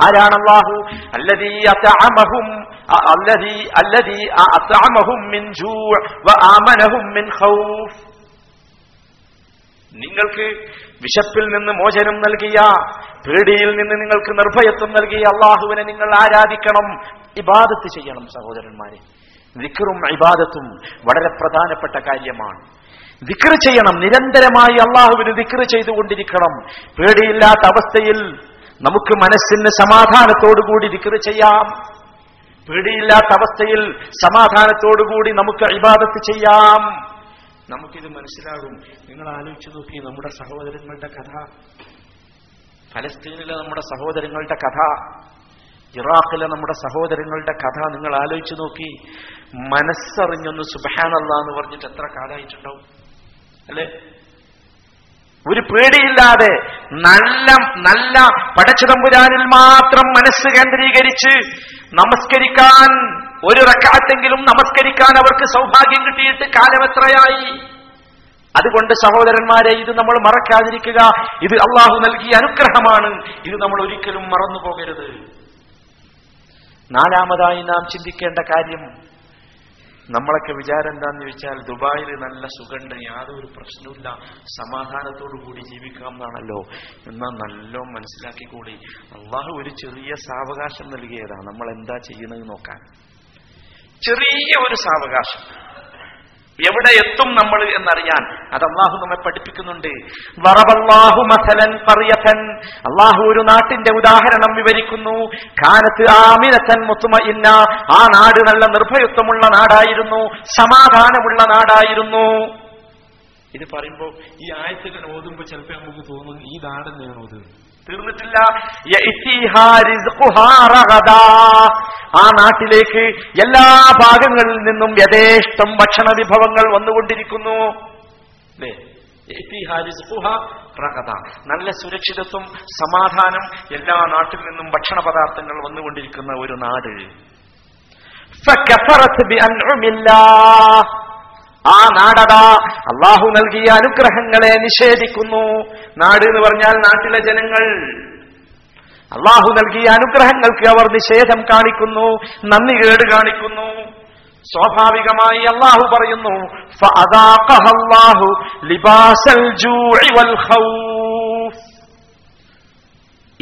ആരാണ് അള്ളാഹു? അല്ലദീ അതാമഹും അ- അല്ലദീ അല്ലദീ അത്അമഹും മിൻ ജൂ' ആമനഹും മിൻ ഖൗഫ്. നിങ്ങൾക്ക് വിശപ്പിൽ നിന്ന് മോചനം നൽകിയ പേടിയിൽ നിന്ന് നിങ്ങൾക്ക് നിർഭയത്വം നൽകിയ അള്ളാഹുവിനെ നിങ്ങൾ ആരാധിക്കണം? ഇബാദത്ത് ചെയ്യണം സഹോദരന്മാരെ. ദിക്റും ഇബാദത്തും വളരെ പ്രധാനപ്പെട്ട കാര്യമാണ്. ദിക്റ് ചെയ്യണം നിരന്തരമായി അള്ളാഹുവിന് ദിക്റ് ചെയ്തുകൊണ്ടിരിക്കണം. പേടിയില്ലാത്ത അവസ്ഥയിൽ നമുക്ക് മനസ്സിന് സമാധാനത്തോടുകൂടി ദിക്റ് ചെയ്യാം. പേടിയില്ലാത്ത അവസ്ഥയിൽ സമാധാനത്തോടുകൂടി നമുക്ക് ഇബാദത്ത് ചെയ്യാം. നമുക്കിത് മനസ്സിലാകും. നിങ്ങൾ ആലോചിച്ചു നോക്കി നമ്മുടെ സഹോദരങ്ങളുടെ കഥ. ഫലസ്തീനിലെ നമ്മുടെ സഹോദരങ്ങളുടെ കഥ. ഇറാഖിലെ നമ്മുടെ സഹോദരങ്ങളുടെ കഥ നിങ്ങൾ ആലോചിച്ച് നോക്കി. മനസ്സറിഞ്ഞൊന്ന് സുബാനല്ല എന്ന് പറഞ്ഞിട്ട് എത്ര കാലമായിട്ടുണ്ടാവും? അല്ലേ? ഒരു പേടിയില്ലാതെ നല്ല നല്ല പടച്ചതമ്പുരാനിൽ മാത്രം മനസ്സ് കേന്ദ്രീകരിച്ച് നമസ്കരിക്കാൻ ഒരു റക്കാത്തെങ്കിലും നമസ്കരിക്കാൻ അവർക്ക് സൗഭാഗ്യം കിട്ടിയിട്ട് കാലം എത്രയായി? അതുകൊണ്ട് സഹോദരന്മാരെ ഇത് നമ്മൾ മറക്കാതിരിക്കുക. ഇത് അള്ളാഹു നൽകിയ അനുഗ്രഹമാണ്. ഇത് നമ്മൾ ഒരിക്കലും മറന്നു പോകരുത് നാലാമതായി നാം ചിന്തിക്കേണ്ട കാര്യം നമ്മളൊക്കെ വിചാരം എന്താന്ന് ചോദിച്ചാൽ ദുബായിൽ നല്ല സുഖണ്ട് യാതൊരു പ്രശ്നമില്ല സമാധാനത്തോടു കൂടി ജീവിക്കാം എന്നാണല്ലോ. എന്നാൽ നല്ലോ മനസ്സിലാക്കിക്കൂടി. അള്ളാഹു ഒരു ചെറിയ സാവകാശം നൽകിയതാണ് നമ്മൾ എന്താ ചെയ്യുന്നത് നോക്കാൻ ചെറിയ ഒരു സാവകാശം. എവിടെ എത്തും നമ്മൾ എന്നറിയാൻ. അത് അള്ളാഹു നമ്മെ പഠിപ്പിക്കുന്നുണ്ട്. അള്ളാഹു ഒരു നാട്ടിന്റെ ഉദാഹരണം വിവരിക്കുന്നു. കാനത്ത് ആമിനത്തൻ മുത്തുമഇന്ന. ആ നാട് നല്ല നിർഭയത്വമുള്ള നാടായിരുന്നു. സമാധാനമുള്ള നാടായിരുന്നു. ഇത് പറയുമ്പോൾ ഈ ആയത്തിനെ ഓതുമ്പോ ചിലപ്പോ നമുക്ക് തോന്നുന്നു ഈ നാടെന്നെയാണ് ഓതുന്നത്? തീർന്നിട്ടില്ല. ആ നാട്ടിലേക്ക് എല്ലാ ഭാഗങ്ങളിൽ നിന്നും യഥേഷ്ടം ഭക്ഷണ വിഭവങ്ങൾ വന്നുകൊണ്ടിരിക്കുന്നു. നല്ല സുരക്ഷിതത്വം സമാധാനം എല്ലാ നാട്ടിൽ നിന്നും ഭക്ഷണ പദാർത്ഥങ്ങൾ വന്നുകൊണ്ടിരിക്കുന്ന ഒരു നാട്. ആ നാടത അള്ളാഹു നൽകിയ അനുഗ്രഹങ്ങളെ നിഷേധിക്കുന്നു. നാട് എന്ന് പറഞ്ഞാൽ നാട്ടിലെ ജനങ്ങൾ. അള്ളാഹു നൽകിയ അനുഗ്രഹങ്ങൾക്ക് അവർ നിഷേധം കാണിക്കുന്നു നന്ദി കേട് കാണിക്കുന്നു. സ്വാഭാവികമായി അള്ളാഹു പറയുന്നു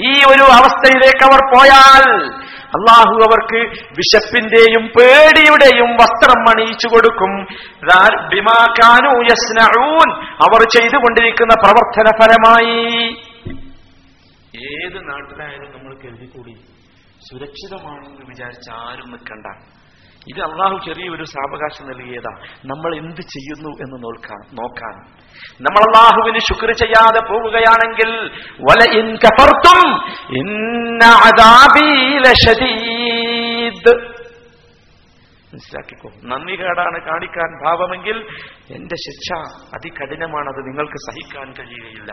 ഈ ഒരു അവസ്ഥയിലേക്ക് അവർ പോയാൽ അള്ളാഹു അവർക്ക് വിശപ്പിന്റെയും പേടിയുടെയും വസ്ത്രം അണിയിച്ചു കൊടുക്കും. അവർ ചെയ്തുകൊണ്ടിരിക്കുന്ന പ്രവർത്തന ഫലമായി നാട്ടിലായാലും നമ്മൾ കരുതിക്കൂടി. സുരക്ഷിതമാണെന്ന് വിചാരിച്ച ആരും നിൽക്കണ്ട. ഇത് അള്ളാഹു ചെറിയൊരു സാവകാശം നൽകിയതാ. നമ്മൾ എന്ത് ചെയ്യുന്നു എന്ന് നോക്കാൻ നോക്കാൻ. നമ്മൾ അള്ളാഹുവിന് ശുക്ർ ചെയ്യാതെ പോവുകയാണെങ്കിൽ വല ഇൻ മനസ്സിലാക്കിക്കോ? നന്ദി കേടാണ് കാണിക്കാൻ ഭാവമെങ്കിൽ എന്റെ ശിക്ഷ അതികഠിനമാണത് നിങ്ങൾക്ക് സഹിക്കാൻ കഴിയുകയില്ല.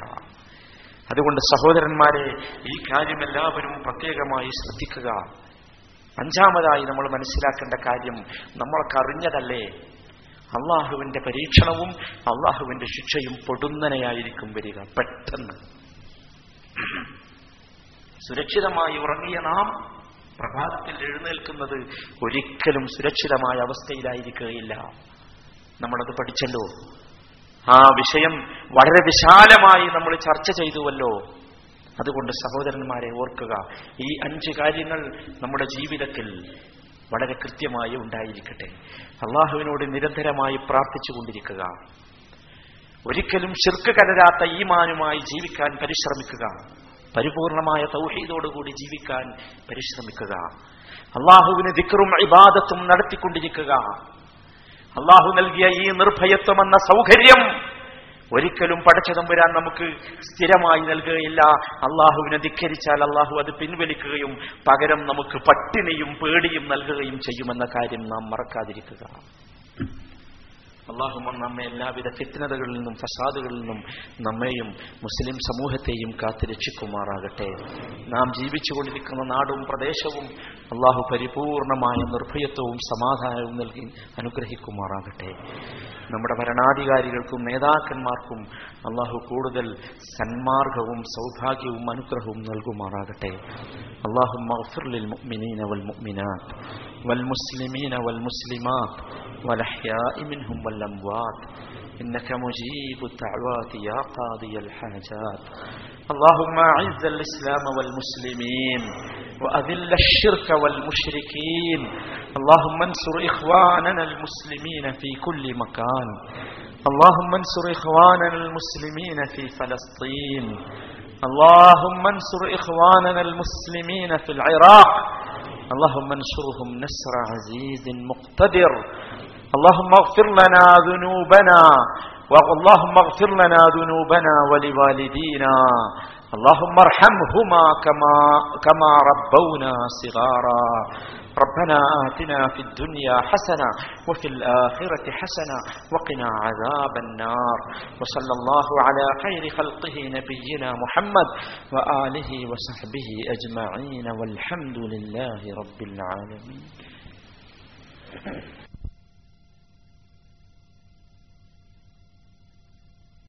അതുകൊണ്ട് സഹോദരന്മാരെ ഈ കാര്യം എല്ലാവരും പ്രത്യേകമായി ശ്രദ്ധിക്കുക. അഞ്ചാമതായി നമ്മൾ മനസ്സിലാക്കേണ്ട കാര്യം നമ്മൾക്ക് അറിഞ്ഞതല്ലേ അള്ളാഹുവിന്റെ പരീക്ഷണവും അള്ളാഹുവിന്റെ ശിക്ഷയും പൊടുന്നനെയായിരിക്കും വരിക പെട്ടെന്ന്. സുരക്ഷിതമായി ഉറങ്ങിയ നാം പ്രഭാതത്തിൽ എഴുന്നേൽക്കുന്നത് ഒരിക്കലും സുരക്ഷിതമായ അവസ്ഥയിലായിരിക്കുകയില്ല. നമ്മളത് പഠിച്ചല്ലോ. ആ വിഷയം വളരെ വിശാലമായി നമ്മൾ ചർച്ച ചെയ്തുവല്ലോ. അതുകൊണ്ട് സഹോദരന്മാരെ ഓർക്കുക ഈ അഞ്ച് കാര്യങ്ങൾ നമ്മുടെ ജീവിതത്തിൽ വളരെ കൃത്യമായി ഉണ്ടായിരിക്കട്ടെ. അള്ളാഹുവിനോട് നിരന്തരമായി പ്രാർത്ഥിച്ചുകൊണ്ടിരിക്കുക ഒരിക്കലും ശിർക്ക് കലരാത്ത ഈമാനുമായി ജീവിക്കാൻ പരിശ്രമിക്കുക. പരിപൂർണമായ തൗഹീദോടുകൂടി ജീവിക്കാൻ പരിശ്രമിക്കുക. അള്ളാഹുവിന് ദിക്റും ഇബാദത്തും നടത്തിക്കൊണ്ടിരിക്കുക. അള്ളാഹു നൽകിയ ഈ നിർഭയത്വമെന്ന സൗകര്യം ഒരിക്കലും പടച്ചതമ്പുരാൻ നമുക്ക് സ്ഥിരമായി നൽകുകയില്ല. അള്ളാഹുവിനെ ധിക്കരിച്ചാൽ അള്ളാഹു അത് പിൻവലിക്കുകയും പകരം നമുക്ക് പട്ടിണിയും പേടിയും നൽകുകയും ചെയ്യുമെന്ന കാര്യം നാം മറക്കാതിരിക്കുക. അള്ളാഹുമ നമ്മെ എല്ലാവിധ ഫിത്നതകളിൽ നിന്നും ഫസാദുകളിൽ നിന്നും നമ്മെയും മുസ്ലിം സമൂഹത്തെയും കാത്തിരക്ഷിക്കുമാറാകട്ടെ നാം നാം ജീവിച്ചുകൊണ്ടിരിക്കുന്ന നാടും പ്രദേശവും അള്ളാഹു പരിപൂർണമായ നിർഭയത്വവും സമാധാനവും നൽകി അനുഗ്രഹിക്കുമാറാകട്ടെ. നമ്മുടെ ഭരണാധികാരികൾക്കും നേതാക്കന്മാർക്കും അള്ളാഹു കൂടുതൽ സന്മാർഗവും സൗഭാഗ്യവും അനുഗ്രഹവും നൽകുമാറാകട്ടെ. اللهم اغفر للمؤمنين والمؤمنات والمسلمين والمسلمات والأحياء منهم والأموات. إنك مجيب الدعوات يا قاضي الحاجات. اللهم أعز الإسلام والمسلمين وأذل الشرك والمشركين. اللهم انصر إخواننا المسلمين في كل مكان. اللهم انصر إخواننا المسلمين في فلسطين. اللهم انصر إخواننا المسلمين في العراق. اللهم انصرهم نصر عزيز مقتدر. اللهم اغفر لنا ذنوبنا اللهم اغفر لنا ذنوبنا ولوالدينا. اللهم ارحمهما كما كما ربونا صغارا. ربنا آتنا في الدنيا حسنة وفي الآخرة حسنة وقنا عذاب النار. وصلى الله على خير خلقه نبينا محمد وآله وصحبه أجمعين والحمد لله رب العالمين.